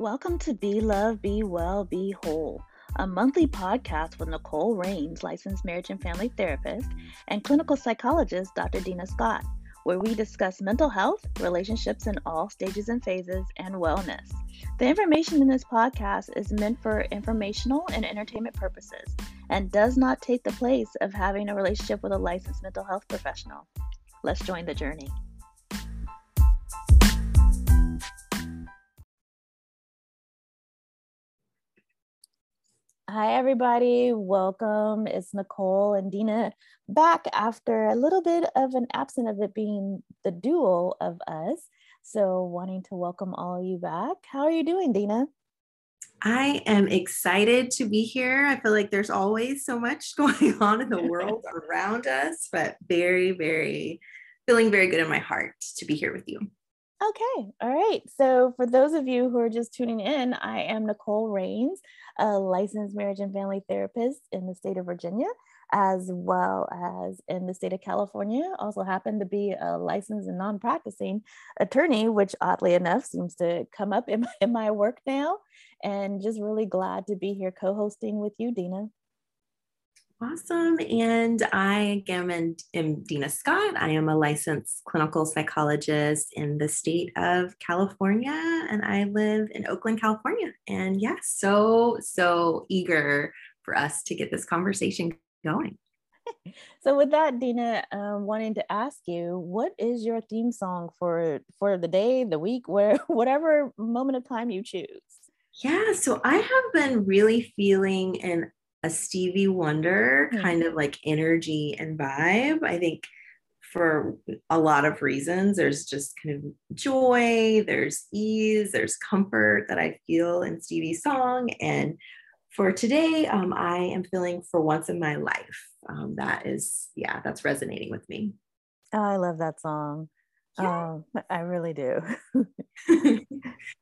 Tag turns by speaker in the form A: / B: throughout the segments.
A: Welcome to Be Love, Be Well, Be Whole, a monthly podcast with Nicole Rains, licensed marriage and family therapist, and clinical psychologist Dr. Dena Scott, where we discuss mental health, relationships in all stages and phases, and wellness. The information in this podcast is meant for informational and entertainment purposes and does not take the place of having a relationship with a licensed mental health professional. Let's join the journey. Hi, everybody. Welcome. It's Nicole and Dena back after a little bit of an absence of it being the duo of us. So, wanting to welcome all of you back. How are you doing, Dena?
B: I am excited to be here. I feel like there's always so much going on in the world around us, but very, very feeling very good in my heart to be here with you.
A: Okay. All right. So, for those of you who are just tuning in, I am Nicole Rains, a licensed marriage and family therapist in the state of Virginia, as well as in the state of California. Also happen to be a licensed and non practicing attorney, which oddly enough seems to come up in my, in my work now. And just really glad to be here co hosting with you, Dena.
B: Awesome. And I am, am Dena Scott. I am a licensed clinical psychologist in the state of California, and I live in Oakland, California. And yes, yeah, so, so eager for us to get this conversation going.
A: so with that dena um, wanting to ask you what is your theme song for for the day the week where whatever moment of time you choose
B: yeah so i have been really feeling an a Stevie Wonder mm-hmm. kind of like energy and vibe. I think for a lot of reasons, there's just kind of joy, there's ease, there's comfort that I feel in Stevie's song. And for today, um, I am feeling for once in my life. Um, that is, yeah, that's resonating with me.
A: Oh, I love that song. Yeah. Um, I really do.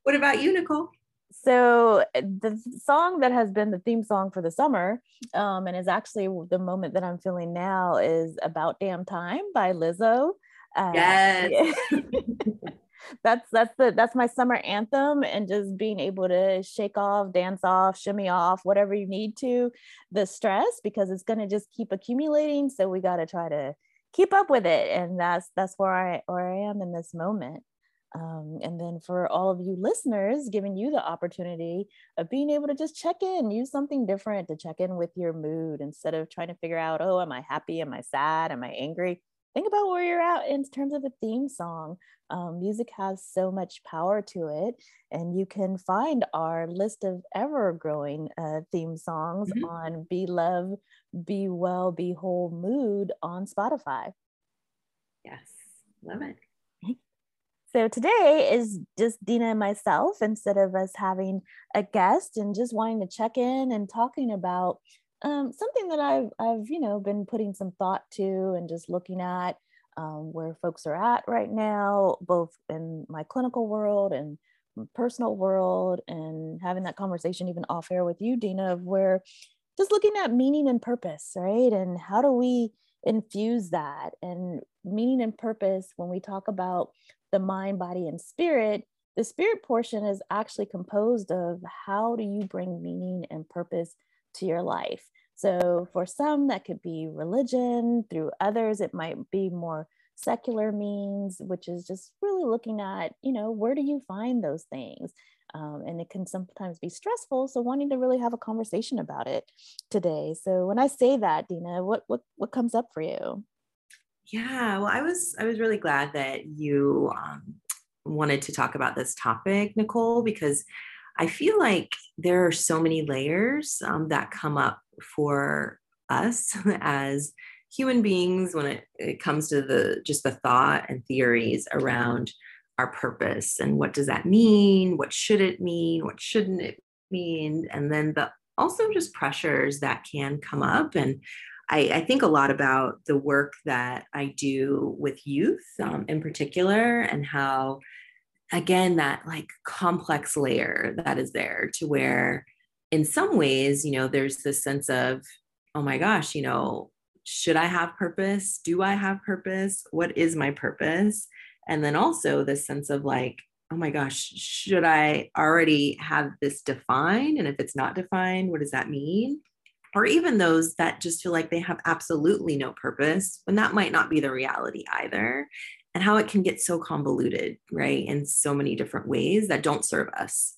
B: what about you, Nicole?
A: So eh, the song that has been the theme song for the summer um, and is actually the moment that i'm feeling now is about damn time by lizzo
B: uh, yes.
A: that's that's the that's my summer anthem and just being able to shake off dance off shimmy off whatever you need to the stress because it's going to just keep accumulating so we got to try to keep up with it and that's that's where i where i am in this moment um, and then for all of you listeners, giving you the opportunity of being able to just check in, use something different to check in with your mood instead of trying to figure out, oh, am I happy? Am I sad? Am I angry? Think about where you're at in terms of a theme song. Um, music has so much power to it, and you can find our list of ever growing uh, theme songs mm-hmm. on Be Love, Be Well, Be Whole Mood on Spotify.
B: Yes, love it.
A: So today is just Dena and myself instead of us having a guest and just wanting to check in and talking about um, something that I've, I've, you know, been putting some thought to and just looking at um, where folks are at right now, both in my clinical world and personal world, and having that conversation even off air with you, Dena, of where just looking at meaning and purpose, right? And how do we infuse that and meaning and purpose when we talk about the mind, body, and spirit, the spirit portion is actually composed of how do you bring meaning and purpose to your life. So for some, that could be religion. Through others, it might be more secular means, which is just really looking at, you know, where do you find those things? Um, and it can sometimes be stressful. So wanting to really have a conversation about it today. So when I say that, Dena, what what what comes up for you?
B: Yeah, well, I was I was really glad that you um, wanted to talk about this topic, Nicole, because I feel like there are so many layers um, that come up for us as human beings when it, it comes to the just the thought and theories around our purpose and what does that mean? What should it mean? What shouldn't it mean? And then the also just pressures that can come up and I, I, think a lot about the work that I do with youth um, in particular, and how, again, that like complex layer that is there to where, in some ways, you know, there's this sense of, oh my gosh, you know, should I have purpose? Do I have purpose? What is my purpose? And then also this sense of like, oh my gosh, should I already have this defined? And if it's not defined, what does that mean? Or even those that just feel like they have absolutely no purpose, when that might not be the reality either. And how it can get so convoluted, right? In so many different ways that don't serve us.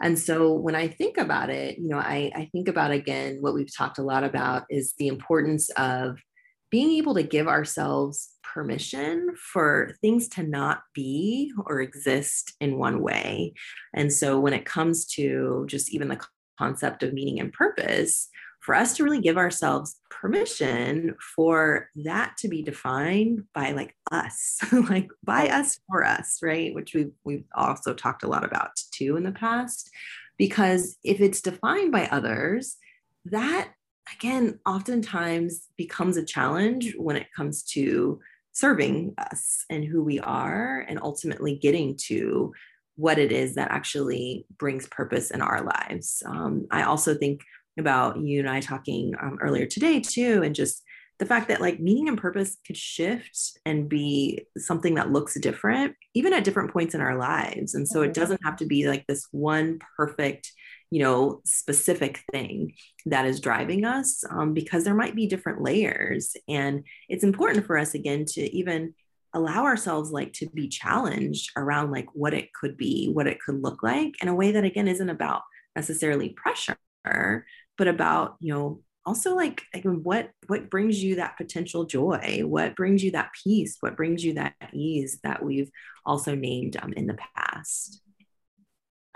B: And so when I think about it, you know, I, I think about again what we've talked a lot about is the importance of being able to give ourselves permission for things to not be or exist in one way. And so when it comes to just even the concept of meaning and purpose, for us to really give ourselves permission for that to be defined by like us, like by us for us, right? Which we've we've also talked a lot about too in the past. Because if it's defined by others, that again, oftentimes becomes a challenge when it comes to serving us and who we are, and ultimately getting to what it is that actually brings purpose in our lives. Um, I also think about you and I talking um, earlier today, too, and just the fact that like meaning and purpose could shift and be something that looks different, even at different points in our lives. And so it mm-hmm. doesn't have to be like this one perfect you know specific thing that is driving us um, because there might be different layers and it's important for us again to even allow ourselves like to be challenged around like what it could be what it could look like in a way that again isn't about necessarily pressure but about you know also like what what brings you that potential joy what brings you that peace what brings you that ease that we've also named um, in the past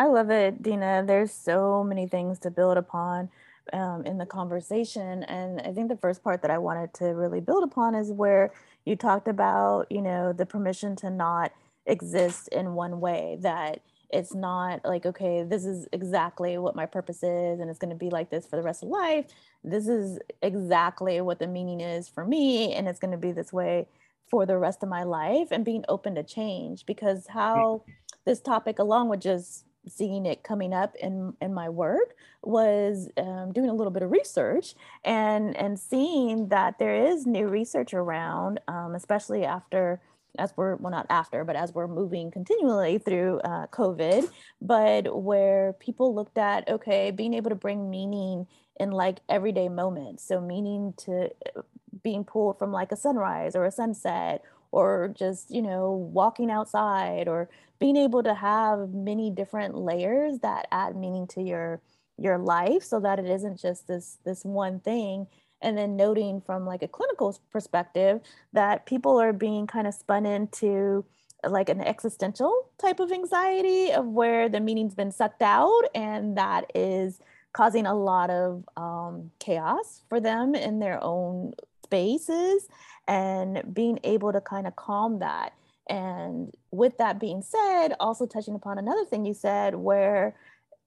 A: I love it, Dena. There's so many things to build upon um, in the conversation. And I think the first part that I wanted to really build upon is where you talked about, you know, the permission to not exist in one way, that it's not like, okay, this is exactly what my purpose is, and it's going to be like this for the rest of life. This is exactly what the meaning is for me, and it's going to be this way for the rest of my life, and being open to change because how this topic along with just seeing it coming up in in my work was um, doing a little bit of research and and seeing that there is new research around, um, especially after as we're well not after but as we're moving continually through uh, covid but where people looked at okay being able to bring meaning in like everyday moments. So meaning to uh, being pulled from like a sunrise or a sunset or just you know walking outside or being able to have many different layers that add meaning to your your life so that it isn't just this this one thing and then noting from like a clinical perspective that people are being kind of spun into like an existential type of anxiety of where the meaning's been sucked out and that is causing a lot of um, chaos for them in their own spaces and being able to kind of calm that. And with that being said, also touching upon another thing you said, where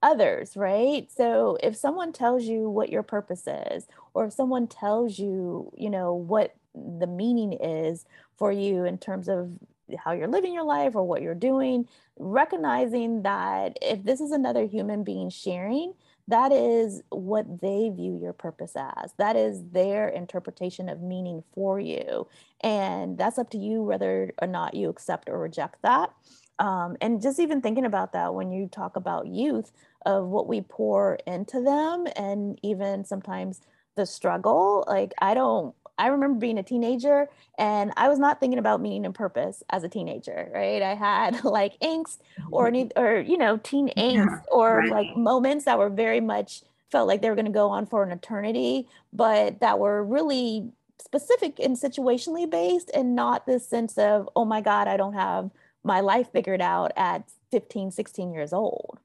A: others, right? So if someone tells you what your purpose is, or if someone tells you, you know, what the meaning is for you in terms of how you're living your life or what you're doing, recognizing that if this is another human being sharing, that is what they view your purpose as. That is their interpretation of meaning for you. And that's up to you whether or not you accept or reject that. Um, and just even thinking about that when you talk about youth, of what we pour into them, and even sometimes the struggle. Like, I don't I remember being a teenager and I was not thinking about meaning and purpose as a teenager, right? I had like angst or mm-hmm. any or you know, teen angst yeah, or right. like moments that were very much felt like they were going to go on for an eternity, but that were really specific and situationally based and not this sense of, oh my God, I don't have my life figured out at 15, 16 years old.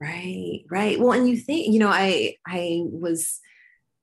B: Right, right. Well, and you think, you know, I I was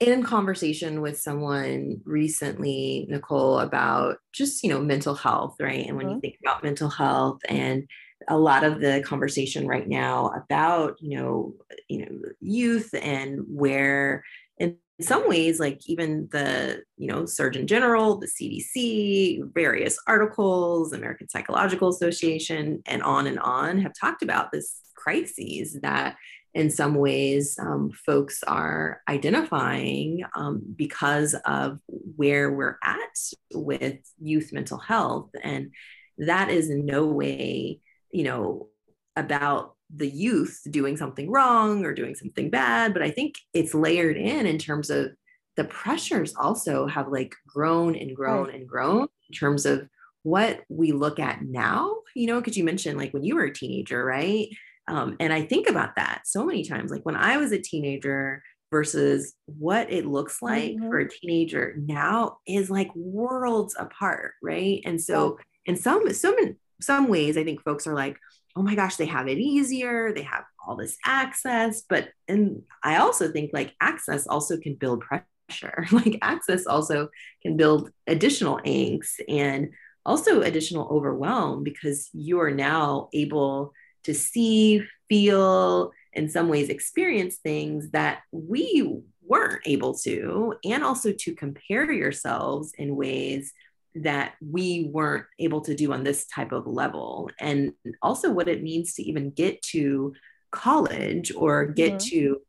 B: in conversation with someone recently, Nicole, about just, you know, mental health, right? And when mm-hmm. you think about mental health and a lot of the conversation right now about, you know, you know, youth and where in some ways, like even the, you know, Surgeon General, the CDC, various articles, American Psychological Association, and on and on have talked about this crises that in some ways um, folks are identifying um, because of where we're at with youth mental health and that is in no way you know about the youth doing something wrong or doing something bad, but I think it's layered in in terms of the pressures also have like grown and grown right. and grown in terms of what we look at now, you know, because you mentioned like when you were a teenager, right? Um, and I think about that so many times, like when I was a teenager versus what it looks like mm-hmm. for a teenager now is like worlds apart, right? And so, in some some some ways, I think folks are like, oh my gosh, they have it easier, they have all this access, but and I also think like access also can build pressure. Like access also can build additional angst and also additional overwhelm because you are now able to see, feel, in some ways experience things that we weren't able to, and also to compare yourselves in ways that we weren't able to do on this type of level. And also what it means to even get to college or get mm-hmm. to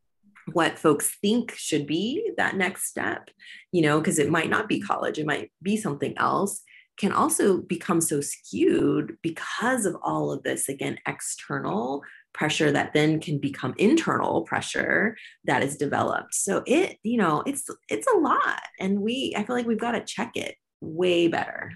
B: what folks think should be that next step, you know, because it might not be college, it might be something else can also become so skewed because of all of this, again, external pressure that then can become internal pressure that is developed. So it, you know, it's it's a lot. And we, I feel like we've got to check it way better.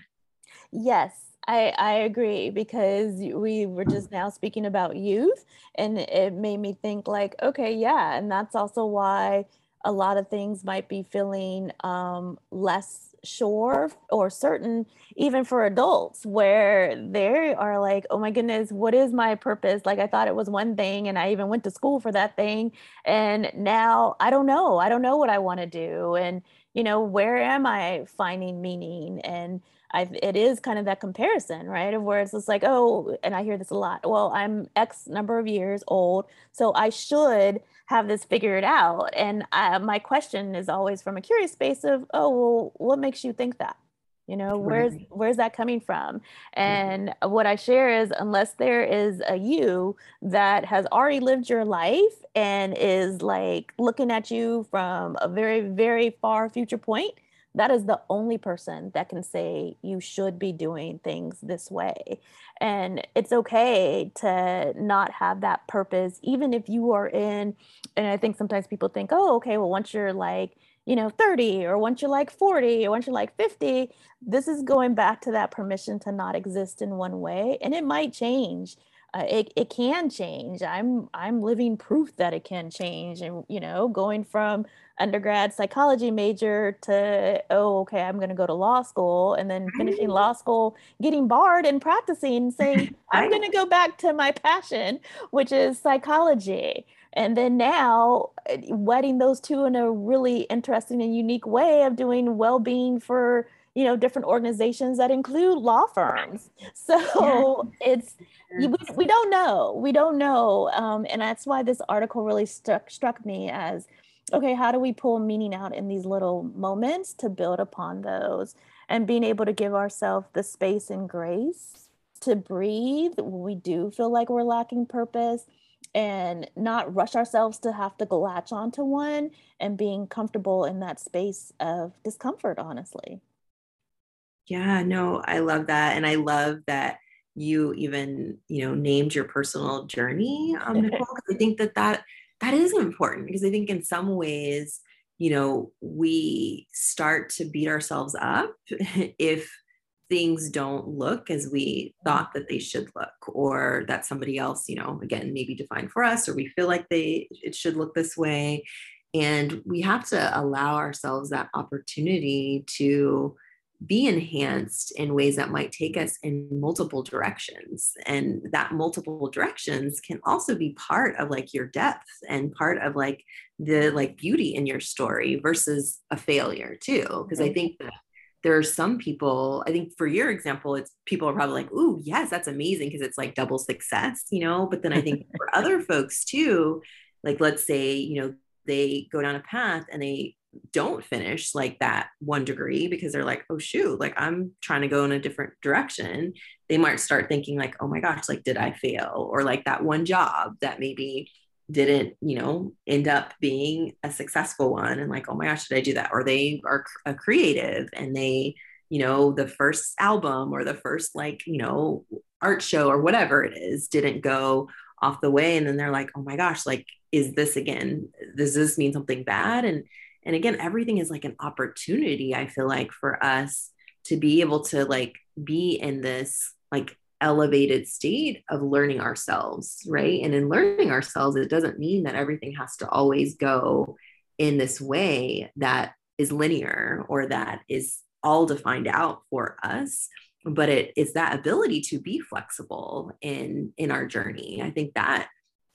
A: Yes, I, I agree because we were just now speaking about youth and it made me think like, okay, yeah. And that's also why a lot of things might be feeling um, less sure or certain even for adults where they are like oh my goodness what is my purpose? Like i thought it was one thing and i even went to school for that thing and now i don't know. I don't know what i want to do and you know where am i finding meaning and I, it is kind of that comparison, right? Of where it's just like, oh, and I hear this a lot. Well, I'm X number of years old, so I should have this figured out. And I, my question is always from a curious space of, oh, well, what makes you think that? You know, where's where's that coming from? And mm-hmm. what I share is, unless there is a you that has already lived your life and is like looking at you from a very very far future point that is the only person that can say you should be doing things this way. And it's okay to not have that purpose even if you are in and i think sometimes people think oh okay well once you're like you know 30 or once you're like 40 or once you're like 50 this is going back to that permission to not exist in one way and it might change uh, it, it can change. I'm i'm living proof that it can change and you know going from undergrad psychology major to oh okay i'm going to go to law school and then finishing law school getting barred and practicing saying i'm going to go back to my passion which is psychology. And then now eh, wedding those two in a really interesting and unique way of doing well-being for you know different organizations that include law firms. So yeah. it's we, we don't know we don't know um, and that's why this article really struck struck me as okay how do we pull meaning out in these little moments to build upon those? And being able to give ourselves the space and grace to breathe when we do feel like we're lacking purpose and not rush ourselves to have to latch onto one and being comfortable in that space of discomfort honestly
B: yeah, no, I love that. And I love that you even, you know, named your personal journey, um, Nicole, I think that that that is important because I think in some ways, you know, we start to beat ourselves up if things don't look as we thought that they should look or that somebody else you know again maybe defined for us or we feel like they it should look this way and we have to allow ourselves that opportunity to be enhanced in ways that might take us in multiple directions. And that multiple directions can also be part of like your depth and part of like the like beauty in your story versus a failure too. Because i think that there are some people i think for your example it's people are probably like ooh yes that's amazing because it's like double success you know? But then i think for other folks too like let's say you know they go down a path and they don't finish like that one degree because they're like, oh shoot, like I'm trying to go in a different direction, they might start thinking like, oh my gosh, like did I fail? Or like that one job that maybe didn't, you know, end up being a successful one and like, oh my gosh, did I do that? Or they are a creative and they you know the first album or the first like you know art show or whatever it is didn't go off the way and then they're like oh my gosh like is this again does this mean something bad and and again everything is like an opportunity i feel like for us to be able to like be in this like elevated state of learning ourselves right? And in learning ourselves it doesn't mean that everything has to always go in this way that is linear or that is all defined out for us. But it is that ability to be flexible in in our journey. I think that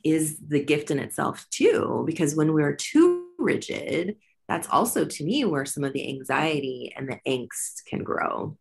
B: is the gift in itself too because when we're too rigid that's also to me where some of the anxiety and the angst can grow.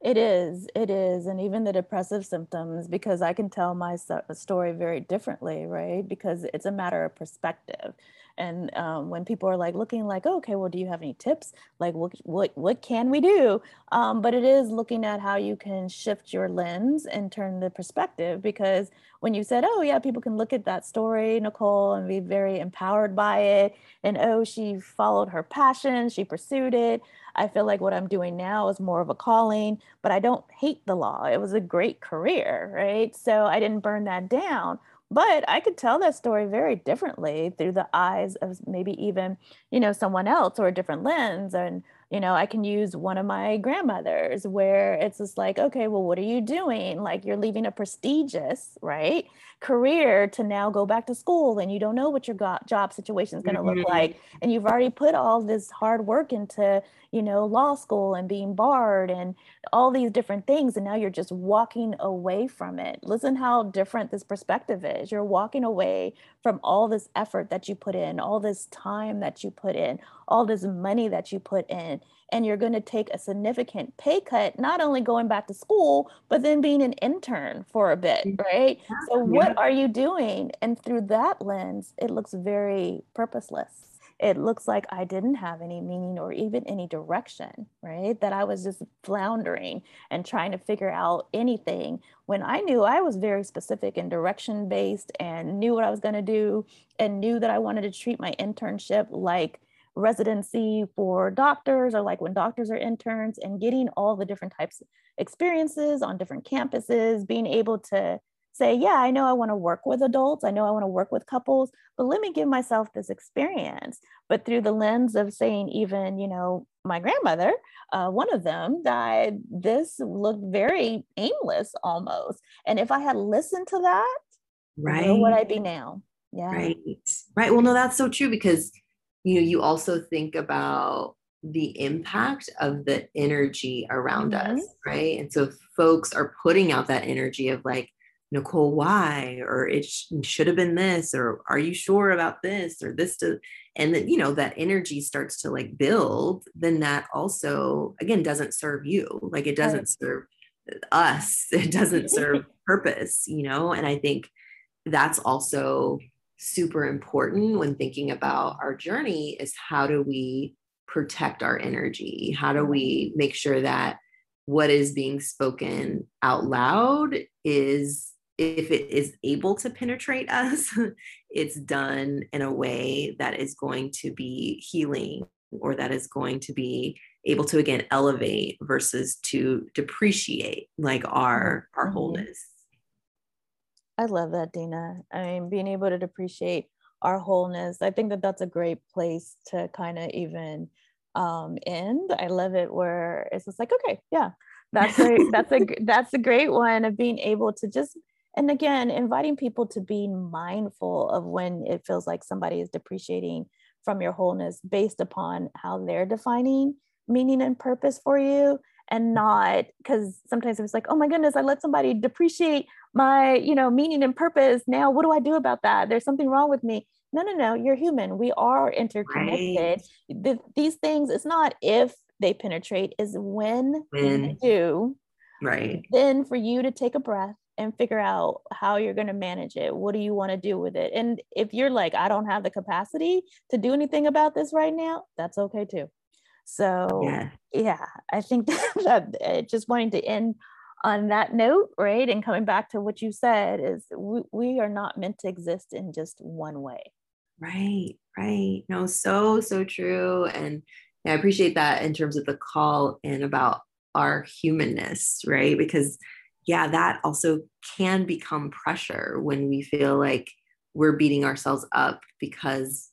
A: It is it is and even the depressive symptoms because i can tell my story very differently right? Because it's a matter of perspective and um, when people are like looking like oh, okay well do you have any tips? Like what what, what can we do? Um, but it is looking at how you can shift your lens and turn the perspective because when you said oh yeah people can look at that story nicole and be very empowered by it and oh she followed her passion she pursued it i feel like what i'm doing now is more of a calling but i don't hate the law. It was a great career right? So i didn't burn that down but i could tell that story very differently through the eyes of maybe even you know someone else or a different lens and you know i can use one of my grandmothers where it's just like okay well what are you doing like you're leaving a prestigious right career to now go back to school and you don't know what your go- job situation is going to mm-hmm. look like and you've already put all this hard work into you know law school and being barred and all these different things and now you're just walking away from it. Listen how different this perspective is. You're walking away from all this effort that you put in all this time that you put in all this money that you put in and you're going to take a significant pay cut not only going back to school but then being an intern for a bit mm-hmm. right? So what are you doing? And through that lens it looks very purposeless it looks like I didn't have any meaning or even any direction, right? That I was just floundering and trying to figure out anything when I knew I was very specific and direction based and knew what I was going to do and knew that I wanted to treat my internship like residency for doctors or like when doctors are interns and getting all the different types of experiences on different campuses, being able to say, yeah, I know I want to work with adults. I know I want to work with couples, but let me give myself this experience. But through the lens of saying, even, you know, my grandmother, uh, one of them died, this looked very aimless almost. And if I had listened to that, right, where would I be now?
B: Yeah. Right. Right. Well, no, that's so true because you know you also think about the impact of the energy around mm-hmm. us right and so folks are putting out that energy of like nicole why? Or it sh- should have been this or are you sure about this or this to and then you know that energy starts to like build then that also again doesn't serve you. Like it doesn't serve us. It doesn't serve purpose you know? And i think that's also super important when thinking about our journey is how do we protect our energy? How do we make sure that what is being spoken out loud is, if it is able to penetrate us, it's done in a way that is going to be healing or that is going to be able to again elevate versus to depreciate like our our mm-hmm. wholeness
A: I love that, Dena. I mean, being able to appreciate our wholeness. I think that that's a great place to kind of even um, end. I love it where it's just like, okay, yeah, that's a that's a that's a great one of being able to just and again inviting people to be mindful of when it feels like somebody is depreciating from your wholeness based upon how they're defining meaning and purpose for you and mm-hmm. not because sometimes it's like oh my goodness i let somebody depreciate my you know meaning and purpose. Now what do i do about that? There's something wrong with me. No no no you're human. We are interconnected. Right. the, these things it's not if they penetrate is when, when they do
B: right.
A: then for you to take a breath and figure out how you're going to manage it what do you want to do with it and if you're like i don't have the capacity to do anything about this right now that's okay too so yeah, yeah I think that, that just wanting to end on that note, right? And coming back to what you said is we, we are not meant to exist in just one way.
B: Right, right. No, so, so true. And I appreciate that in terms of the call in about our humanness, right? Because yeah, that also can become pressure when we feel like we're beating ourselves up because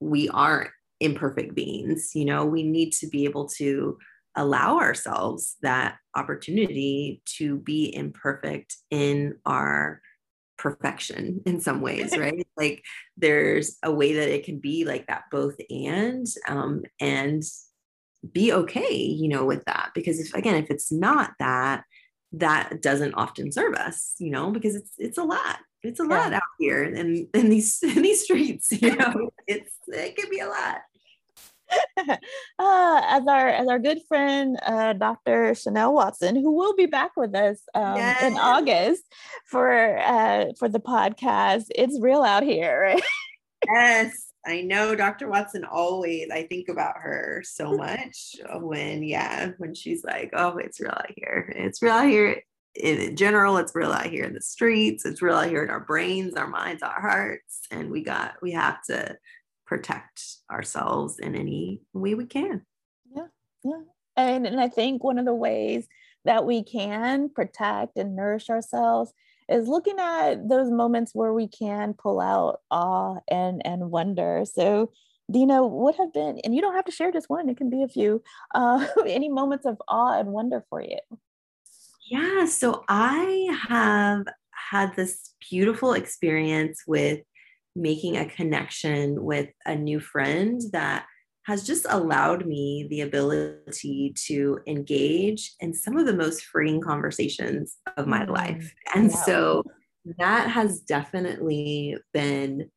B: we aren't imperfect beings. You know, we need to be able to allow ourselves that opportunity to be imperfect in our perfection in some ways right like there's a way that it can be like that both and um, and be okay you know with that because if again if it's not that that doesn't often serve us you know because it's it's a lot it's a lot out here in, in these in these streets you know it's it can be a lot
A: uh, as our as our good friend uh, Dr. Chanel Watson, who will be back with us um, yes. in August for uh, for the podcast. It's real out here, right?
B: yes, I know Dr. Watson always. I think about her so much when yeah, when she's like, "Oh, it's real out here. It's real out here." In general, it's real out here in the streets. It's real out here in our brains, our minds, our hearts, and we got we have to protect ourselves in any way we can.
A: Yeah. Yeah. And, and I think one of the ways that we can protect and nourish ourselves is looking at those moments where we can pull out awe and and wonder. So Dena, what have been, and you don't have to share just one, it can be a few, uh, any moments of awe and wonder for you?
B: Yeah, so I have had this beautiful experience with making a connection with a new friend that has just allowed me the ability to engage in some of the most freeing conversations of my life. Mm, and wow. so that has definitely been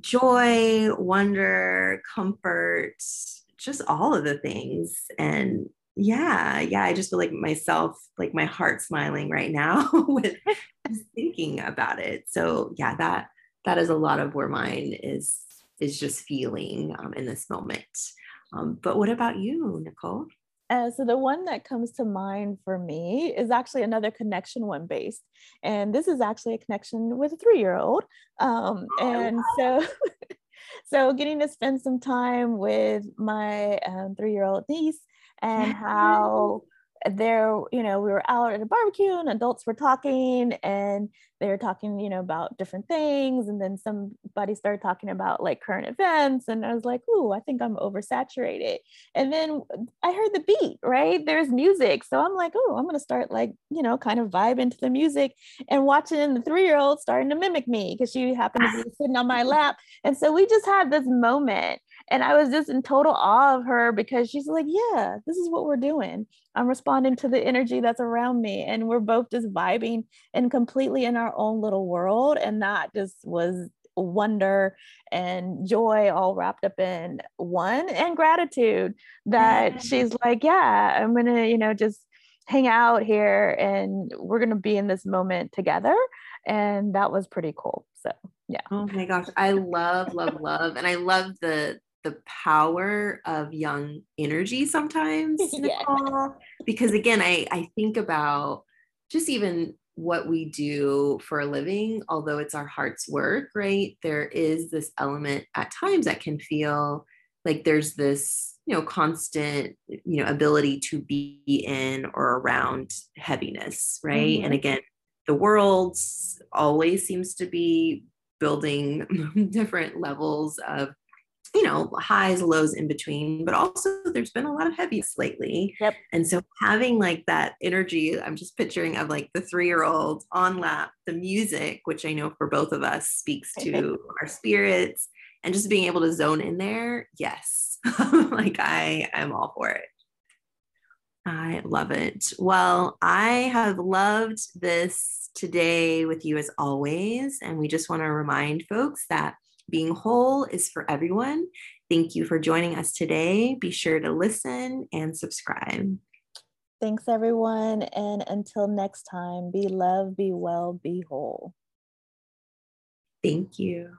B: joy, wonder, comfort, just all of the things. And yeah, yeah, I just feel like myself, like my heart smiling right now with thinking about it. So yeah, that that is a lot of where mine is is just feeling um, in this moment. Um, but what about you, Nicole?
A: Uh, so the one that comes to mind for me is actually another connection one based, and this is actually a connection with a three year old. Um, and so, so getting to spend some time with my um, three year old niece and how there, you know, we were out at a barbecue and adults were talking and they were talking, you know, about different things. And then somebody started talking about like current events. And I was like, ooh, I think I'm oversaturated. And then I heard the beat, right? There's music. So I'm like, oh, I'm going to start like, you know, kind of vibe into the music and watching the three year old starting to mimic me because she happened to be sitting on my lap. And so we just had this moment and I was just in total awe of her because she's like, yeah, this is what we're doing. I'm responding to the energy that's around me. And we're both just vibing and completely in our own little world. And that just was wonder and joy all wrapped up in one and gratitude that yeah. she's like, yeah, I'm going to, you know, just hang out here and we're going to be in this moment together. And that was pretty cool. So, yeah.
B: Oh my gosh. I love, love, love. And I love the, the power of young energy sometimes yeah. because again I, I think about just even what we do for a living although it's our heart's work right there is this element at times that can feel like there's this you know constant you know ability to be in or around heaviness right mm-hmm. and again the world always seems to be building different levels of you know, highs, lows in between, but also there's been a lot of heaviness lately.
A: Yep.
B: And so having like that energy, I'm just picturing of like the three year old on lap, the music, which I know for both of us speaks to our spirits, and just being able to zone in there. Yes. like I am all for it. I love it. Well, I have loved this today with you as always. And we just want to remind folks that being whole is for everyone. Thank you for joining us today. Be sure to listen and subscribe.
A: Thanks, everyone. And until next time, be love, be well, be whole.
B: Thank you.